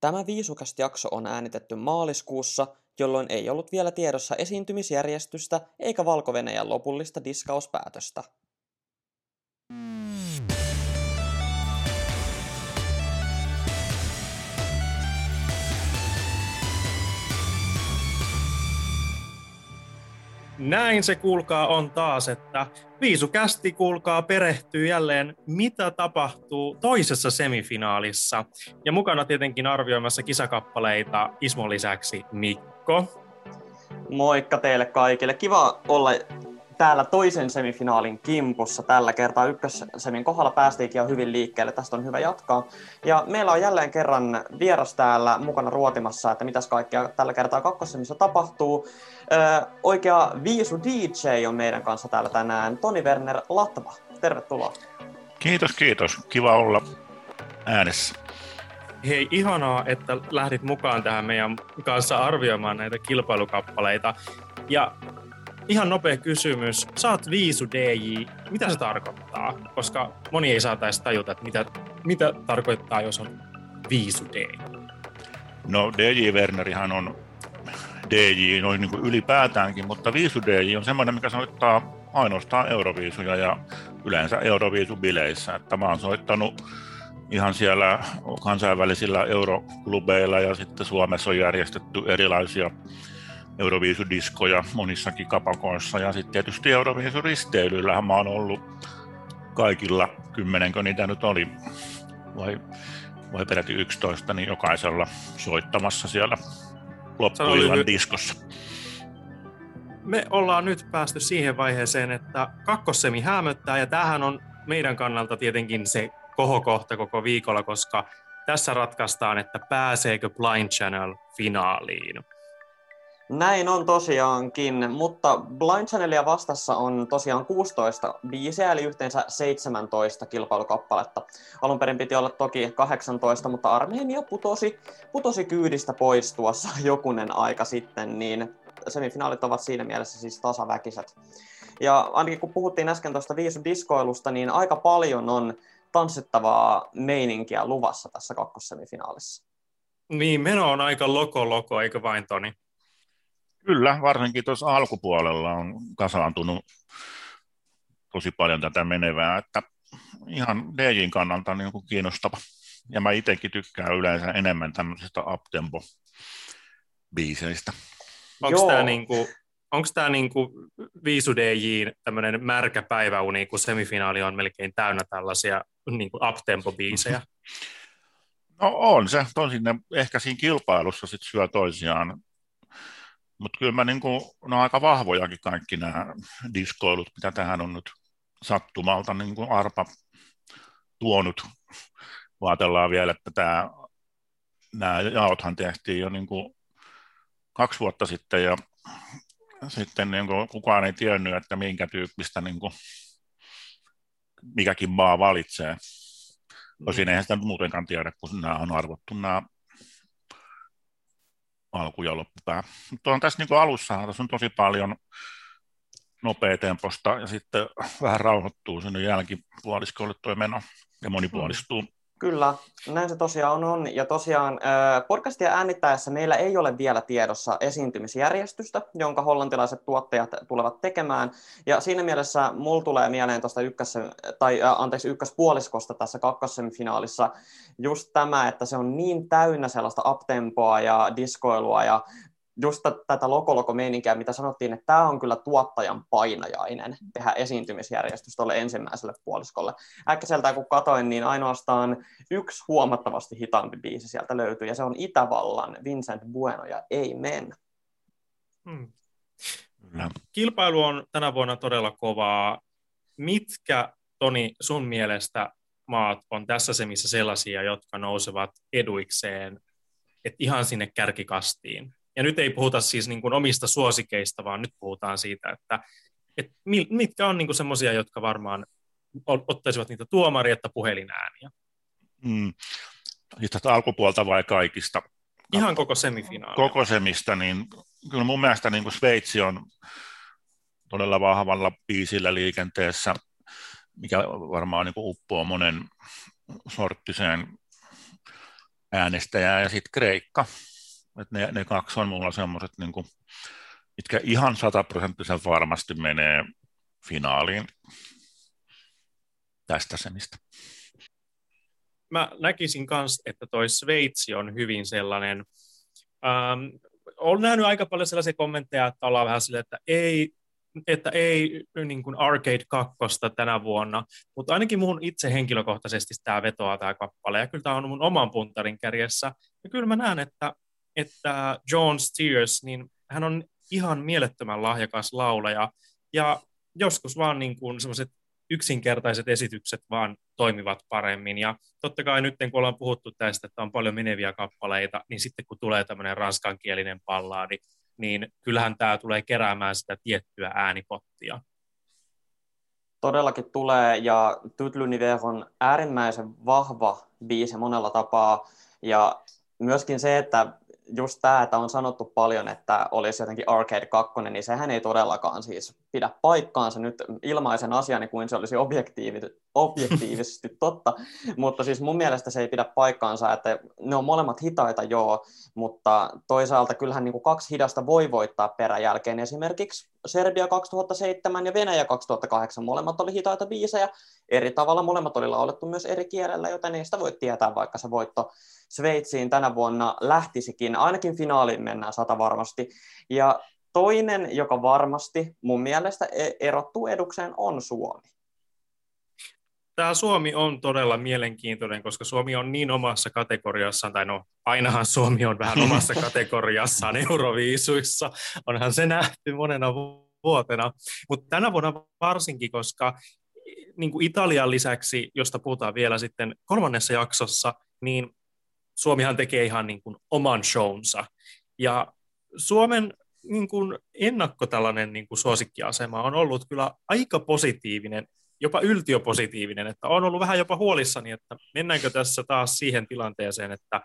Tämä viisukast jakso on äänitetty maaliskuussa, jolloin ei ollut vielä tiedossa esiintymisjärjestystä eikä valko lopullista diskauspäätöstä. Näin se kuulkaa on taas, että Viisukästi kuulkaa perehtyy jälleen, mitä tapahtuu toisessa semifinaalissa. Ja mukana tietenkin arvioimassa kisakappaleita Ismo lisäksi Mikko. Moikka teille kaikille. Kiva olla täällä toisen semifinaalin kimpussa tällä kertaa. Ykkössemin kohdalla päästiinkin jo hyvin liikkeelle, tästä on hyvä jatkaa. Ja meillä on jälleen kerran vieras täällä mukana ruotimassa, että mitäs kaikkea tällä kertaa kakkossemissa tapahtuu. Öö, oikea viisu DJ on meidän kanssa täällä tänään, Toni Werner Latva. Tervetuloa. Kiitos, kiitos. Kiva olla äänessä. Hei, ihanaa, että lähdit mukaan tähän meidän kanssa arvioimaan näitä kilpailukappaleita. Ja ihan nopea kysymys. Saat viisu DJ. Mitä se tarkoittaa? Koska moni ei saataisi tajuta, että mitä, mitä tarkoittaa, jos on viisu DJ. No DJ Wernerihan on DJ noin niin kuin ylipäätäänkin, mutta viisu DJ on semmoinen, mikä soittaa ainoastaan Euroviisuja ja yleensä Euroviisubileissä. Että mä oon soittanut ihan siellä kansainvälisillä euroklubeilla ja sitten Suomessa on järjestetty erilaisia Euroviisudiskoja monissakin kapakoissa ja sitten tietysti Euroviisuristeilyillähän mä oon ollut kaikilla, kymmenenkö niitä nyt oli, vai, vai peräti 11, niin jokaisella soittamassa siellä loppuillan diskossa. Me ollaan nyt päästy siihen vaiheeseen, että kakkosemi hämöttää ja tämähän on meidän kannalta tietenkin se kohokohta koko viikolla, koska tässä ratkaistaan, että pääseekö Blind Channel finaaliin. Näin on tosiaankin, mutta Blind Channelia vastassa on tosiaan 16 biisiä, eli yhteensä 17 kilpailukappaletta. Alun perin piti olla toki 18, mutta Armenia putosi, putosi kyydistä pois tuossa jokunen aika sitten, niin semifinaalit ovat siinä mielessä siis tasaväkiset. Ja ainakin kun puhuttiin äsken tuosta viisu diskoilusta, niin aika paljon on tanssittavaa meininkiä luvassa tässä kakkossemifinaalissa. Niin, meno on aika loko loko, eikö vain Toni? Kyllä, varsinkin tuossa alkupuolella on kasaantunut tosi paljon tätä menevää, että ihan DJin kannalta niin kuin kiinnostava. Ja mä itsekin tykkään yleensä enemmän tämmöisistä uptempo-biiseistä. Onko tämä niinku, onks tää niinku Viisu DJin tämmöinen märkä päiväuni, kun semifinaali on melkein täynnä tällaisia niinku uptempo-biisejä? No on se, tosin ne ehkä siinä kilpailussa sit syö toisiaan mutta kyllä mä niin kuin, ne on aika vahvojakin kaikki nämä diskoilut, mitä tähän on nyt sattumalta niin kuin Arpa tuonut. Vaatellaan vielä, että tämä, nämä jaothan tehtiin jo niin kuin kaksi vuotta sitten ja sitten niin kuin kukaan ei tiennyt, että minkä tyyppistä niin kuin mikäkin maa valitsee. Tosin eihän sitä muutenkaan tiedä, kun nämä on arvottu nämä alku- ja loppupää. Mutta on tässä niin alussa, tässä on tosi paljon nopea temposta ja sitten vähän rauhoittuu sinne jälkipuoliskolle tuo meno ja monipuolistuu. Kyllä, näin se tosiaan on. Ja tosiaan podcastia äänittäessä meillä ei ole vielä tiedossa esiintymisjärjestystä, jonka hollantilaiset tuottajat tulevat tekemään. Ja siinä mielessä mulla tulee mieleen tuosta ykkös, tai anteeksi, ykköspuoliskosta tässä kakkosemifinaalissa just tämä, että se on niin täynnä sellaista uptempoa ja diskoilua ja just tätä lokoloko-meininkiä, mitä sanottiin, että tämä on kyllä tuottajan painajainen tehdä esiintymisjärjestys tuolle ensimmäiselle puoliskolle. Äkkiseltään kun katoin, niin ainoastaan yksi huomattavasti hitaampi biisi sieltä löytyy, ja se on Itävallan Vincent Bueno ja Amen. Hmm. No. Kilpailu on tänä vuonna todella kovaa. Mitkä, Toni, sun mielestä maat on tässä se, missä sellaisia, jotka nousevat eduikseen, että ihan sinne kärkikastiin? Ja nyt ei puhuta siis niin kuin omista suosikeista, vaan nyt puhutaan siitä, että, että mitkä on niin semmoisia, jotka varmaan ottaisivat niitä tuomaria että puhelinääniä. Mm. Siis tästä alkupuolta vai kaikista? Ihan koko semifinaali. Koko semistä, niin kyllä mun mielestä niin kuin Sveitsi on todella vahvalla biisillä liikenteessä, mikä varmaan niin kuin uppoo monen sorttiseen äänestäjää ja sitten Kreikka. Et ne, ne kaksi on mulla semmoiset, niin mitkä ihan sataprosenttisen varmasti menee finaaliin tästä semistä. Mä näkisin myös, että toi Sveitsi on hyvin sellainen, ähm, olen nähnyt aika paljon sellaisia kommentteja, että ollaan vähän silleen, että ei, että ei niin kuin Arcade 2 tänä vuonna, mutta ainakin mun itse henkilökohtaisesti tämä vetoaa tämä kappale, ja kyllä tämä on mun oman puntarin kärjessä, ja kyllä mä näen, että, että John Steers, niin hän on ihan mielettömän lahjakas laulaja, ja joskus vaan niin kuin semmoiset yksinkertaiset esitykset vaan toimivat paremmin. Ja totta kai nyt, kun ollaan puhuttu tästä, että on paljon meneviä kappaleita, niin sitten kun tulee tämmöinen ranskankielinen pallaadi, niin kyllähän tämä tulee keräämään sitä tiettyä äänipottia. Todellakin tulee, ja Tout on äärimmäisen vahva biisi monella tapaa, ja myöskin se, että just tämä, että on sanottu paljon, että olisi jotenkin Arcade 2, niin sehän ei todellakaan siis pidä paikkaansa nyt ilmaisen asiani kuin se olisi objektiivi, objektiivisesti totta, mutta siis mun mielestä se ei pidä paikkaansa, että ne on molemmat hitaita joo, mutta toisaalta kyllähän niin kuin kaksi hidasta voi voittaa peräjälkeen, esimerkiksi Serbia 2007 ja Venäjä 2008, molemmat oli hitaita biisejä, eri tavalla molemmat oli laulettu myös eri kielellä, joten niistä voi tietää, vaikka se voitto Sveitsiin tänä vuonna lähtisikin, ainakin finaaliin mennään sata varmasti, ja toinen, joka varmasti mun mielestä e- erottuu edukseen, on Suomi. Tämä Suomi on todella mielenkiintoinen, koska Suomi on niin omassa kategoriassaan, tai no ainahan Suomi on vähän omassa kategoriassaan Euroviisuissa, onhan se nähty monena vuotena, mutta tänä vuonna varsinkin, koska niin kuin Italian lisäksi, josta puhutaan vielä sitten kolmannessa jaksossa, niin Suomihan tekee ihan niin kuin oman shownsa. Ja Suomen niin kuin ennakko tällainen niin kuin suosikkiasema on ollut kyllä aika positiivinen jopa yltiöpositiivinen, että on ollut vähän jopa huolissani, että mennäänkö tässä taas siihen tilanteeseen, että,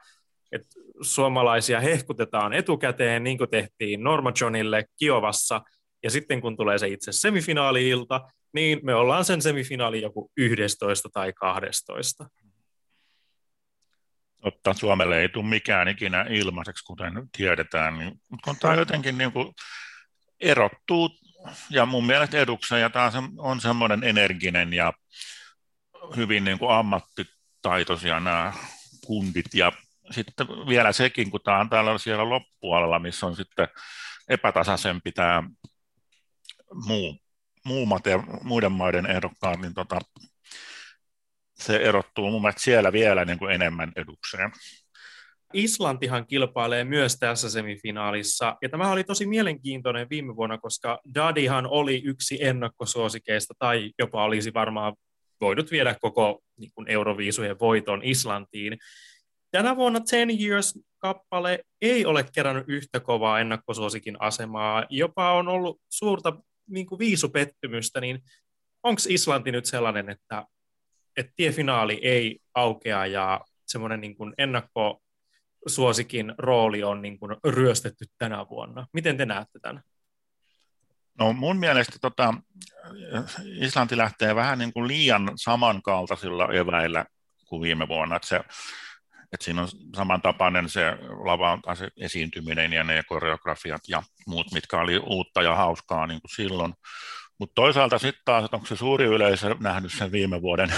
että suomalaisia hehkutetaan etukäteen, niin kuin tehtiin Norma Johnille Kiovassa, ja sitten kun tulee se itse semifinaali-ilta, niin me ollaan sen semifinaali joku 11 tai 12. Totta, Suomelle ei tule mikään ikinä ilmaiseksi, kuten tiedetään, niin, mutta kun tämä jotenkin niin kuin erottuu ja mun mielestä eduksen, ja tämä on semmoinen energinen ja hyvin niin kuin ammattitaitoisia nämä kundit, ja sitten vielä sekin, kun tämä on täällä siellä loppualalla, missä on sitten epätasaisempi tämä muu, muu mate, muiden maiden ehdokkaat, niin tota, se erottuu mun mielestä siellä vielä niin kuin enemmän edukseen. Islantihan kilpailee myös tässä semifinaalissa, ja tämä oli tosi mielenkiintoinen viime vuonna, koska Dadihan oli yksi ennakkosuosikeista, tai jopa olisi varmaan voinut viedä koko niin kuin Euroviisujen voiton Islantiin. Tänä vuonna Ten Years-kappale ei ole kerännyt yhtä kovaa ennakkosuosikin asemaa, jopa on ollut suurta niin kuin viisupettymystä, niin onko Islanti nyt sellainen, että, että tiefinaali ei aukea ja semmoinen niin kuin ennakko suosikin rooli on niin kuin ryöstetty tänä vuonna. Miten te näette tämän? No mun mielestä tota, Islanti lähtee vähän niin kuin liian samankaltaisilla eväillä kuin viime vuonna. Että se, että siinä on samantapainen se lava, se esiintyminen ja ne koreografiat ja muut, mitkä oli uutta ja hauskaa niin kuin silloin. Mutta toisaalta sitten taas, että onko se suuri yleisö nähnyt sen viime vuoden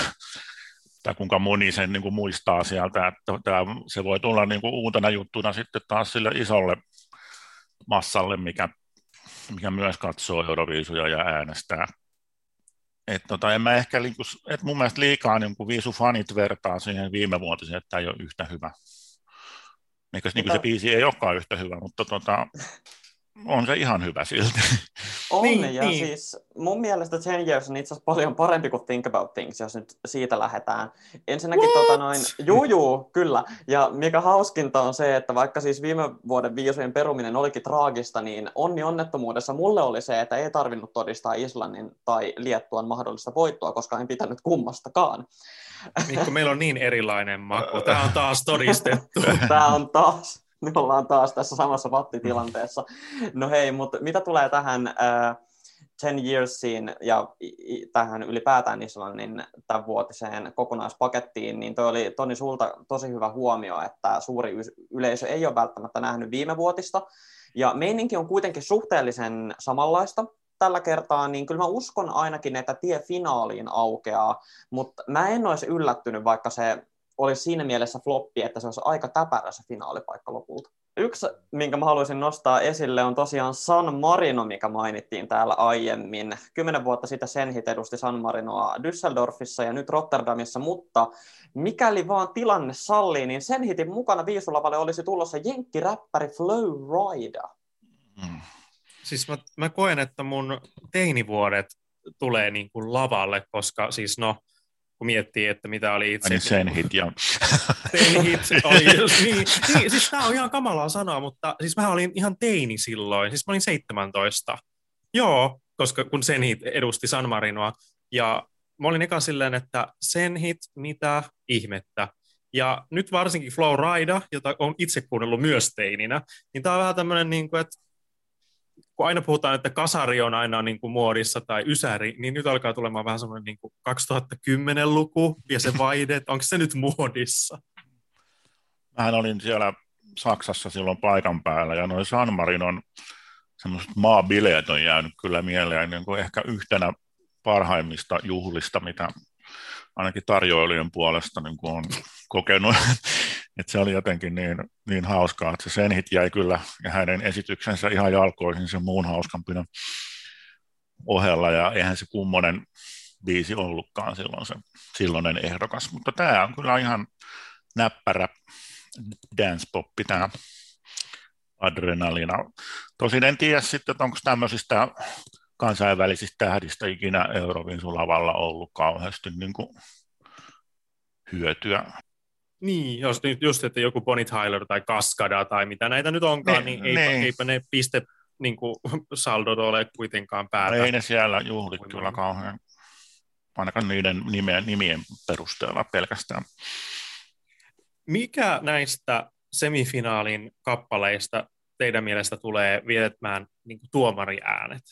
tai kuinka moni sen niin kuin muistaa sieltä, että tämä, se voi tulla niin kuin uutena juttuna sitten taas sille isolle massalle, mikä, mikä myös katsoo Euroviisuja ja äänestää. Et tota, en mä ehkä, niin kuin, et mun mielestä liikaa niin kuin viisu fanit vertaa siihen viime vuotiseen, että tämä ei ole yhtä hyvä. Eikä niin se biisi ei olekaan yhtä hyvä, mutta tota, on se ihan hyvä silti. On, niin, ja niin. siis mun mielestä Ten Years on itse asiassa paljon parempi kuin Think About Things, jos nyt siitä lähdetään. Ensinnäkin tota noin, juu, juu, kyllä. Ja mikä hauskinta on se, että vaikka siis viime vuoden viisujen peruminen olikin traagista, niin onni onnettomuudessa mulle oli se, että ei tarvinnut todistaa Islannin tai Liettuan mahdollista voittoa, koska en pitänyt kummastakaan. Mikko, meillä on niin erilainen maku. Tämä on taas todistettu. Tämä on taas me ollaan taas tässä samassa vattitilanteessa. No hei, mutta mitä tulee tähän, ää, 10 Yearsiin ja tähän ylipäätään Islannin tämän vuotiseen kokonaispakettiin, niin toi oli Toni sulta tosi hyvä huomio, että suuri yleisö ei ole välttämättä nähnyt viime vuotista, ja meininki on kuitenkin suhteellisen samanlaista tällä kertaa, niin kyllä mä uskon ainakin, että tie finaaliin aukeaa, mutta mä en olisi yllättynyt, vaikka se olisi siinä mielessä floppi, että se olisi aika täpärä se finaalipaikka lopulta. Yksi, minkä mä haluaisin nostaa esille, on tosiaan San Marino, mikä mainittiin täällä aiemmin. Kymmenen vuotta sitten Senhit edusti San Marinoa Düsseldorfissa ja nyt Rotterdamissa, mutta mikäli vaan tilanne sallii, niin Senhitin mukana viisulavalle olisi tulossa jenkkiräppäri Flow Rida. Mm. Siis mä, mä koen, että mun teinivuodet tulee niin kuin lavalle, koska siis no, kun miettii, että mitä oli itse. Niin sen hit, ja. Sen hit oli just niin. niin. Siis tämä on ihan kamalaa sanoa, mutta siis mä olin ihan teini silloin. Siis mä olin 17. Joo, koska kun sen hit edusti San Marinoa. Ja mä olin eka silleen, että sen hit, mitä ihmettä. Ja nyt varsinkin Flow Rida, jota on itse kuunnellut myös teininä, niin tämä on vähän tämmöinen, niin kuin, että kun aina puhutaan, että kasari on aina niin kuin muodissa tai ysäri, niin nyt alkaa tulemaan vähän semmoinen niin kuin 2010-luku ja se vaide, onko se nyt muodissa? Mähän olin siellä Saksassa silloin paikan päällä ja noin San Marinon semmoiset maabileet on jäänyt kyllä mieleen niin kuin ehkä yhtenä parhaimmista juhlista, mitä ainakin tarjoilijan puolesta niin kuin on kokenut. Että se oli jotenkin niin, niin hauskaa, että se Senhit jäi kyllä ja hänen esityksensä ihan jalkoihin sen muun hauskampina ohella, ja eihän se kummonen biisi ollutkaan silloin se silloinen ehdokas, mutta tämä on kyllä ihan näppärä dance-poppi, tämä adrenalina. Tosin en tiedä sitten, että onko tämmöisistä kansainvälisistä tähdistä ikinä Euroviisun lavalla ollut kauheasti niin kuin hyötyä. Niin, jos nyt just, että joku Bonnie Tyler tai Kaskada tai mitä näitä nyt onkaan, ne, niin eipä, ne. eipä ne piste niin kuin, saldot ole kuitenkaan päätä. Ei ne siellä juhlit Kuin kyllä kauhean, ainakaan niiden nimien, nimien perusteella pelkästään. Mikä näistä semifinaalin kappaleista teidän mielestä tulee viettämään niin kuin tuomariäänet?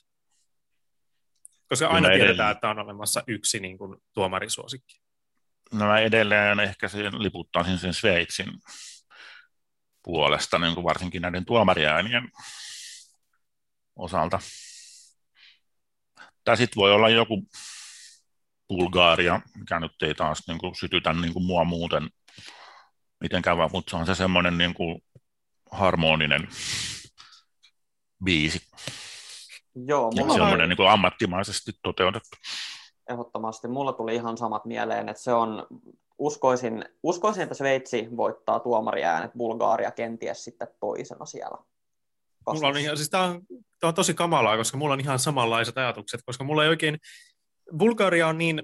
Koska aina tiedetään, edelleen. että on olemassa yksi niin kuin, tuomarisuosikki no mä edelleen ehkä sen liputtaisin sen Sveitsin puolesta, niin kuin varsinkin näiden tuomariäänien osalta. Tai sitten voi olla joku Bulgaaria, mikä nyt ei taas niin kuin, sytytä niin kuin mua muuten mitenkään, mutta se on se semmoinen niin kuin, harmoninen biisi. Joo, mulla ja semmoinen niin kuin, ammattimaisesti toteutettu ehdottomasti. Mulla tuli ihan samat mieleen, että se on, uskoisin, uskoisin että Sveitsi voittaa tuomariäänet, Bulgaaria kenties sitten toisena siellä. Mulla on ihan, siis tämä on, tämä on tosi kamalaa, koska mulla on ihan samanlaiset ajatukset, koska mulla ei oikein, Bulgaria on niin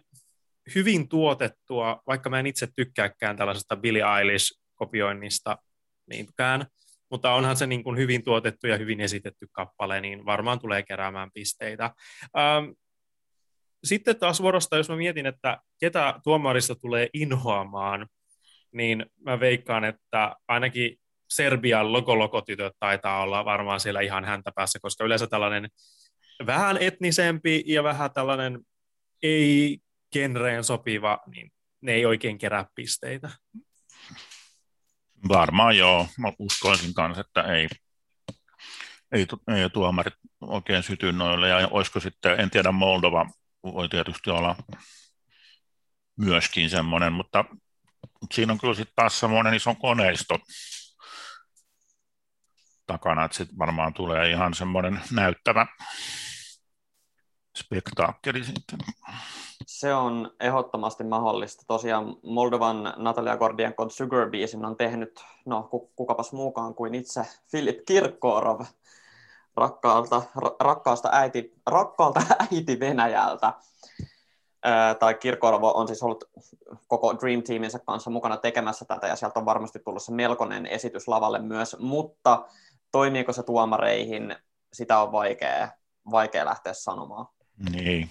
hyvin tuotettua, vaikka mä en itse tykkääkään tällaisesta Billie Eilish-kopioinnista niinkään, mutta onhan se niin kuin hyvin tuotettu ja hyvin esitetty kappale, niin varmaan tulee keräämään pisteitä. Ähm, sitten taas vuorosta, jos mä mietin, että ketä tuomarista tulee inhoamaan, niin mä veikkaan, että ainakin Serbian logolokotytöt taitaa olla varmaan siellä ihan häntä päässä, koska yleensä tällainen vähän etnisempi ja vähän tällainen ei genreen sopiva, niin ne ei oikein kerää pisteitä. Varmaan joo. Mä uskoisin kanssa, että ei, ei, ei tuomarit oikein syty noille. Ja olisiko sitten, en tiedä, Moldova voi tietysti olla myöskin semmoinen, mutta, siinä on kyllä sitten taas semmoinen iso koneisto takana, että sitten varmaan tulee ihan semmoinen näyttävä spektaakkeli sitten. Se on ehdottomasti mahdollista. Tosiaan Moldovan Natalia Gordienko Sugar Beesin on tehnyt, no kukapas muukaan kuin itse Filip Kirkorov, rakkaalta, rakkaasta äiti, rakkaalta äiti Venäjältä. Ää, tai Kirkorvo on siis ollut koko Dream Teaminsä kanssa mukana tekemässä tätä, ja sieltä on varmasti tullut se melkoinen esitys lavalle myös, mutta toimiiko se tuomareihin, sitä on vaikea, vaikea lähteä sanomaan. Niin.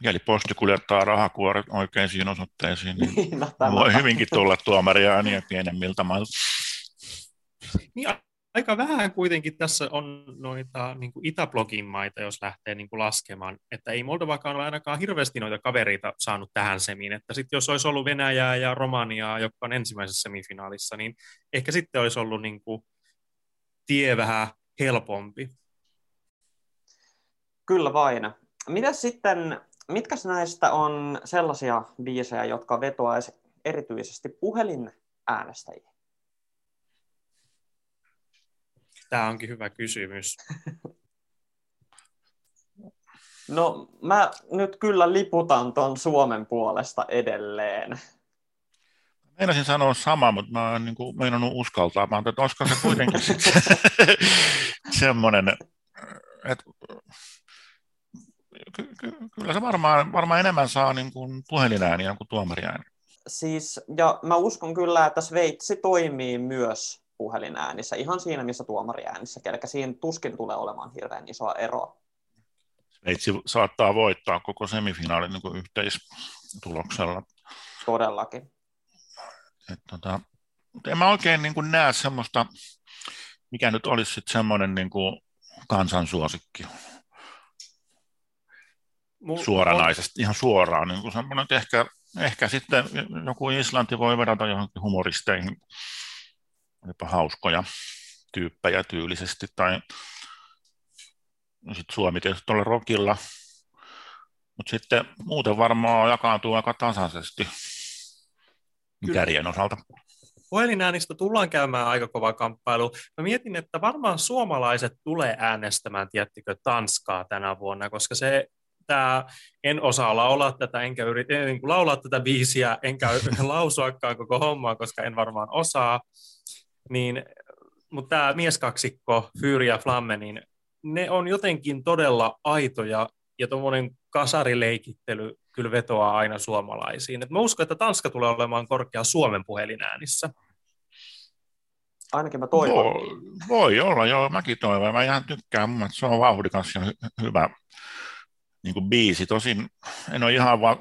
Mikäli posti kuljettaa rahakuoret oikeisiin osoitteisiin, niin, niin no, voi hyvinkin tulla tuomaria ääniä pienemmiltä mailta. Niin aika vähän kuitenkin tässä on noita niin Itäblogin maita, jos lähtee niin kuin laskemaan, että ei Moldovakaan ole ainakaan hirveästi noita kavereita saanut tähän semiin, että sitten jos olisi ollut Venäjää ja Romaniaa, jotka on ensimmäisessä semifinaalissa, niin ehkä sitten olisi ollut niin kuin tie vähän helpompi. Kyllä vain. Mitä sitten, mitkä näistä on sellaisia biisejä, jotka vetoaisi erityisesti puhelin äänestäjiä? Tämä onkin hyvä kysymys. No mä nyt kyllä liputan ton Suomen puolesta edelleen. Meinasin sanoa sama, mutta mä oon niin kuin, meinannut uskaltaa, mä että olisiko se kuitenkin semmoinen, että ky- ky- kyllä se varmaan, varmaan enemmän saa niin kuin puhelinääniä kuin tuomariääniä. Siis, ja mä uskon kyllä, että Sveitsi toimii myös puhelinäänissä, ihan siinä missä tuomariäänissä, eli siinä tuskin tulee olemaan hirveän isoa eroa. Sveitsi saattaa voittaa koko semifinaalin niin kuin yhteistuloksella. Todellakin. Et, tota, mutta en mä oikein niin kuin näe semmoista, mikä nyt olisi sitten semmoinen niin kuin kansansuosikki. Mul, Suoranaisesti, on... ihan suoraan. Niin kuin semmoinen, että ehkä, ehkä sitten joku Islanti voi vedata johonkin humoristeihin jopa hauskoja tyyppejä tyylisesti, tai sitten Suomi tietysti tuolla rokilla, mutta sitten muuten varmaan jakaantuu aika tasaisesti kärjen osalta. Puhelinäänistä tullaan käymään aika kova kamppailu. Mä mietin, että varmaan suomalaiset tulee äänestämään, tiettikö, Tanskaa tänä vuonna, koska se tämä, en osaa laulaa tätä, enkä yritä en, niin laulaa tätä biisiä, enkä lausuakaan koko hommaa, koska en varmaan osaa niin, mutta tämä mieskaksikko, Fyyri ja Flamme, niin ne on jotenkin todella aitoja ja tuommoinen kasarileikittely kyllä vetoaa aina suomalaisiin. Et mä uskon, että Tanska tulee olemaan korkea Suomen puhelinäänissä. Ainakin mä toivon. Voi, voi olla, joo, mäkin toivon. Mä ihan tykkään, mun se on vauhdikas ja hy- hyvä niin kuin biisi. Tosin en ole ihan va-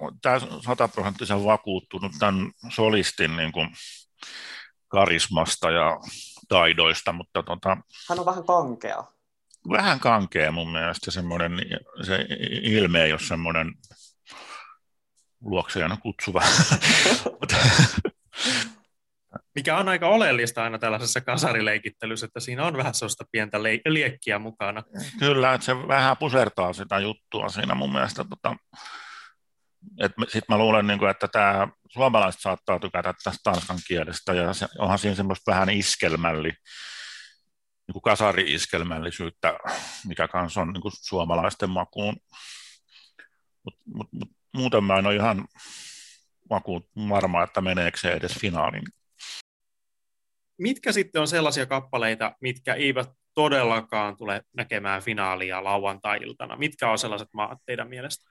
sataprosenttisen vakuuttunut tämän solistin niin kuin karismasta ja taidoista, mutta tota, Hän on vähän kankea. Vähän kankea mun mielestä semmoinen, se ilme ei ole semmoinen luokseen kutsuva. Mikä on aika oleellista aina tällaisessa kasarileikittelyssä, että siinä on vähän sellaista pientä liekkiä mukana. Kyllä, että se vähän pusertaa sitä juttua siinä mun mielestä. Tota, sitten mä luulen, niin kuin, että tämä suomalaiset saattaa tykätä tästä tanskan kielestä, ja se, onhan siinä semmoista vähän iskelmälli, niin kuin kasari-iskelmällisyyttä, mikä kanssa on niin kuin suomalaisten makuun. Mutta mut, mut, muuten mä en ole ihan makuun varma, että meneekö se edes finaaliin. Mitkä sitten on sellaisia kappaleita, mitkä eivät todellakaan tule näkemään finaalia lauantai-iltana? Mitkä on sellaiset maat teidän mielestä?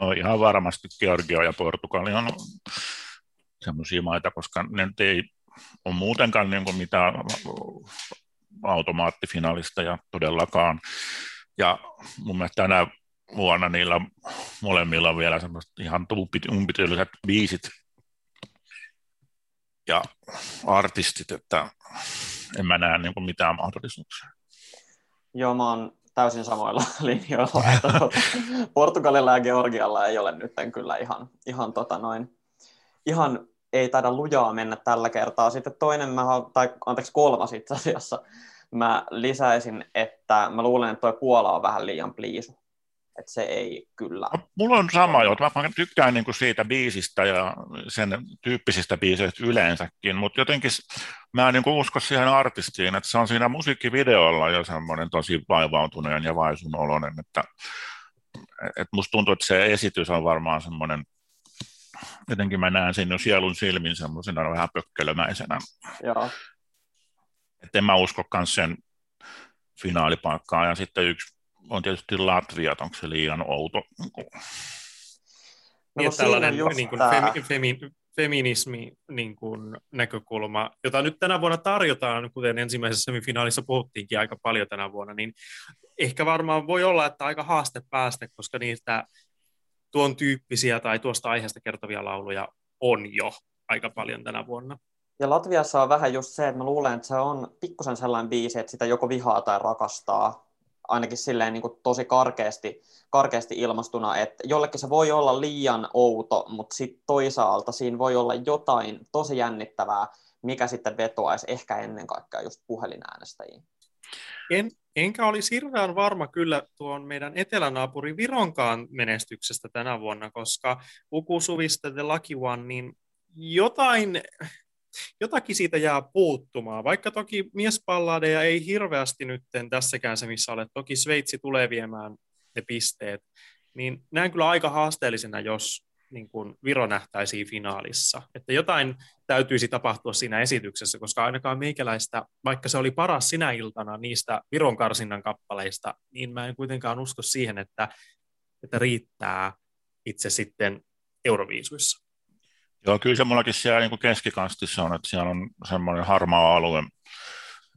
No ihan varmasti Georgia ja Portugali on semmoisia maita, koska ne ei ole muutenkaan niin kuin mitään automaattifinaalista ja todellakaan. Ja mun mielestä tänä vuonna niillä molemmilla on vielä semmoiset ihan umpityyliset biisit ja artistit, että en mä näe niin kuin mitään mahdollisuuksia. Joo, mä oon täysin samoilla linjoilla. Että tuota, Portugalilla ja Georgialla ei ole nyt kyllä ihan, ihan, tota noin, ihan ei taida lujaa mennä tällä kertaa. Sitten toinen, mä, tai anteeksi kolmas itse asiassa, mä lisäisin, että mä luulen, että tuo Puola on vähän liian pliisu että se ei kyllä. No, mulla on sama jo, mä tykkään niinku siitä biisistä ja sen tyyppisistä biiseistä yleensäkin, mutta jotenkin mä en niinku usko siihen artistiin, että se on siinä musiikkivideolla jo semmoinen tosi vaivautuneen ja vaisun oloinen, että et musta tuntuu, että se esitys on varmaan semmoinen, jotenkin mä näen sen jo sielun silmin semmoisena vähän pökkelömäisenä. Joo. Että en mä usko sen finaalipaikkaa. Ja sitten yksi on tietysti Latvia, onko se liian outo? No, niin, tällainen niin kuin femi, femi, feminismi niin kuin näkökulma, jota nyt tänä vuonna tarjotaan, kuten ensimmäisessä semifinaalissa puhuttiinkin aika paljon tänä vuonna, niin ehkä varmaan voi olla, että aika haaste päästä, koska niistä tuon tyyppisiä tai tuosta aiheesta kertovia lauluja on jo aika paljon tänä vuonna. Ja Latviassa on vähän just se, että mä luulen, että se on pikkusen sellainen biisi, että sitä joko vihaa tai rakastaa, ainakin silleen niin kuin tosi karkeasti, karkeasti ilmastuna, että jollekin se voi olla liian outo, mutta sitten toisaalta siinä voi olla jotain tosi jännittävää, mikä sitten vetoaisi ehkä ennen kaikkea just puhelinäänestäjiin. En, enkä olisi hirveän varma kyllä tuon meidän etelänaapuri Vironkaan menestyksestä tänä vuonna, koska Ukusuvista The Lucky One, niin jotain, jotakin siitä jää puuttumaan. Vaikka toki miespalladeja ei hirveästi nyt tässäkään se, missä olet. Toki Sveitsi tulee viemään ne pisteet. Niin näen kyllä aika haasteellisena, jos niin kuin Viro nähtäisiin finaalissa. Että jotain täytyisi tapahtua siinä esityksessä, koska ainakaan meikäläistä, vaikka se oli paras sinä iltana niistä Viron karsinnan kappaleista, niin mä en kuitenkaan usko siihen, että, että riittää itse sitten Euroviisuissa. Joo, kyllä se mullakin siellä niin keskikastissa on, että siellä on semmoinen harmaa alue,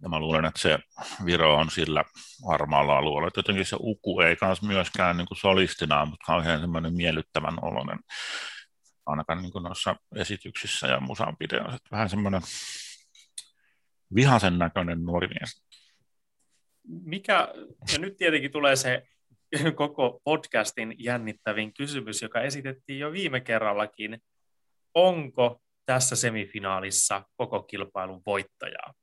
ja mä luulen, että se Viro on sillä harmaalla alueella. Että jotenkin se Uku ei kans myöskään niin kuin solistina, mutta kauhean semmoinen miellyttävän oloinen, ainakaan niin kuin noissa esityksissä ja musan videoissa. Vähän semmoinen vihasen näköinen nuori mies. Mikä, ja nyt tietenkin tulee se koko podcastin jännittävin kysymys, joka esitettiin jo viime kerrallakin. Onko tässä semifinaalissa koko kilpailun voittajaa?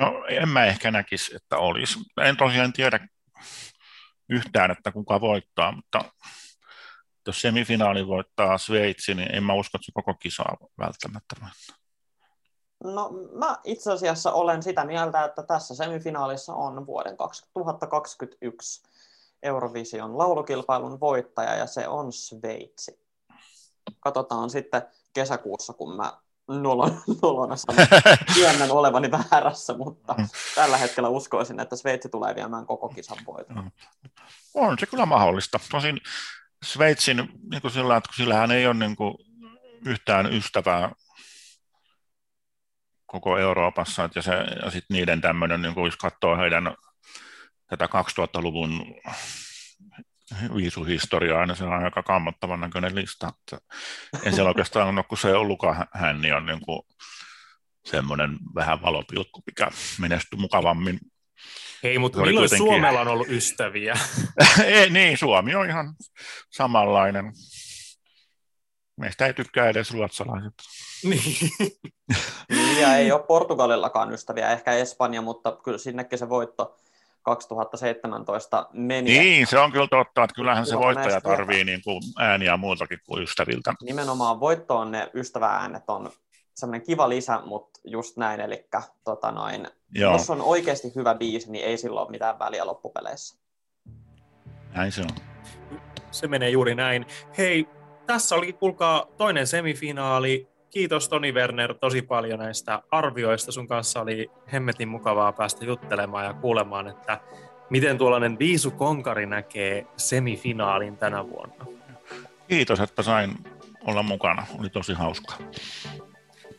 No en mä ehkä näkisi, että olisi. En tosiaan tiedä yhtään, että kuka voittaa, mutta jos semifinaali voittaa Sveitsi, niin en mä usko, että se koko kisaa välttämättä No mä itse asiassa olen sitä mieltä, että tässä semifinaalissa on vuoden 2021 Eurovision laulukilpailun voittaja ja se on Sveitsi. Katsotaan sitten kesäkuussa, kun mä nolona, nolona työnnän olevani väärässä, mutta mm. tällä hetkellä uskoisin, että Sveitsi tulee viemään koko kisan voiton. Mm. On se kyllä mahdollista. Tosin Sveitsin, niin kuin sillä, että sillähän ei ole niin kuin yhtään ystävää koko Euroopassa, että ja, se, ja sitten niiden tämmöinen, niin kuin jos katsoo heidän tätä 2000-luvun viisuhistoriaa, niin se on aika kammottavan näköinen lista. Että en siellä oikeastaan ole, kun se ollutkaan hän, niin on niin kuin semmoinen vähän valopilkku, mikä menestyi mukavammin. Hei, mutta milloin kuitenkin... Suomella on ollut ystäviä? ei, niin, Suomi on ihan samanlainen. Meistä ei tykkää edes ruotsalaiset. Niin. ja ei ole Portugalillakaan ystäviä, ehkä Espanja, mutta kyllä sinnekin se voitto 2017 meni. Niin, se on kyllä totta, että kyllähän se voittaja tarvii niin kuin ääniä muutakin kuin ystäviltä. Nimenomaan voittoon ne ystäväänet on semmoinen kiva lisä, mutta just näin, eli tota noin, jos on oikeasti hyvä biisi, niin ei silloin ole mitään väliä loppupeleissä. Näin se on. Se menee juuri näin. Hei, tässä oli kuulkaa toinen semifinaali kiitos Toni Werner tosi paljon näistä arvioista. Sun kanssa oli hemmetin mukavaa päästä juttelemaan ja kuulemaan, että miten tuollainen Viisu Konkari näkee semifinaalin tänä vuonna. Kiitos, että sain olla mukana. Oli tosi hauskaa.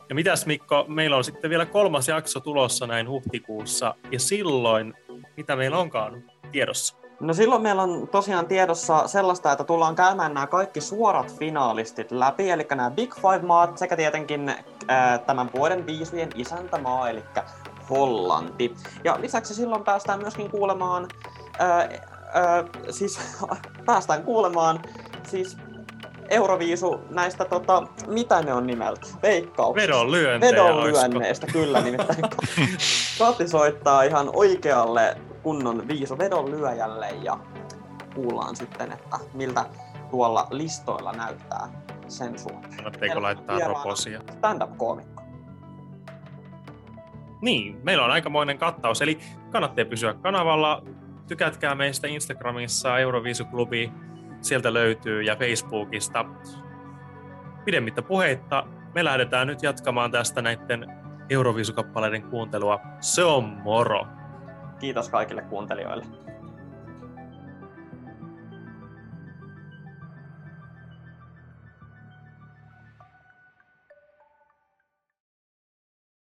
Ja mitäs Mikko, meillä on sitten vielä kolmas jakso tulossa näin huhtikuussa, ja silloin, mitä meillä onkaan tiedossa? No silloin meillä on tosiaan tiedossa sellaista, että tullaan käymään nämä kaikki suorat finaalistit läpi, eli nämä Big Five-maat sekä tietenkin ää, tämän vuoden viisujen isäntämaa, eli Hollanti. Ja lisäksi silloin päästään myöskin kuulemaan, ää, ää, siis päästään kuulemaan siis Euroviisu näistä, tota, mitä ne on nimeltä? Veikkauksista. Vedonlyönteistä. Vedonlyönneistä, kyllä nimittäin. Kati soittaa ihan oikealle kunnon viiso vedon lyöjälle ja kuullaan sitten, että miltä tuolla listoilla näyttää sen suhteen. Kannatteko laittaa roposia? Stand-up-koomikko. Niin, meillä on aikamoinen kattaus, eli kannattaa pysyä kanavalla. Tykätkää meistä Instagramissa Euroviisuklubi, sieltä löytyy, ja Facebookista. Pidemmittä puheitta, me lähdetään nyt jatkamaan tästä näiden Euroviisukappaleiden kuuntelua. Se on moro! Kiitos kaikille kuuntelijoille.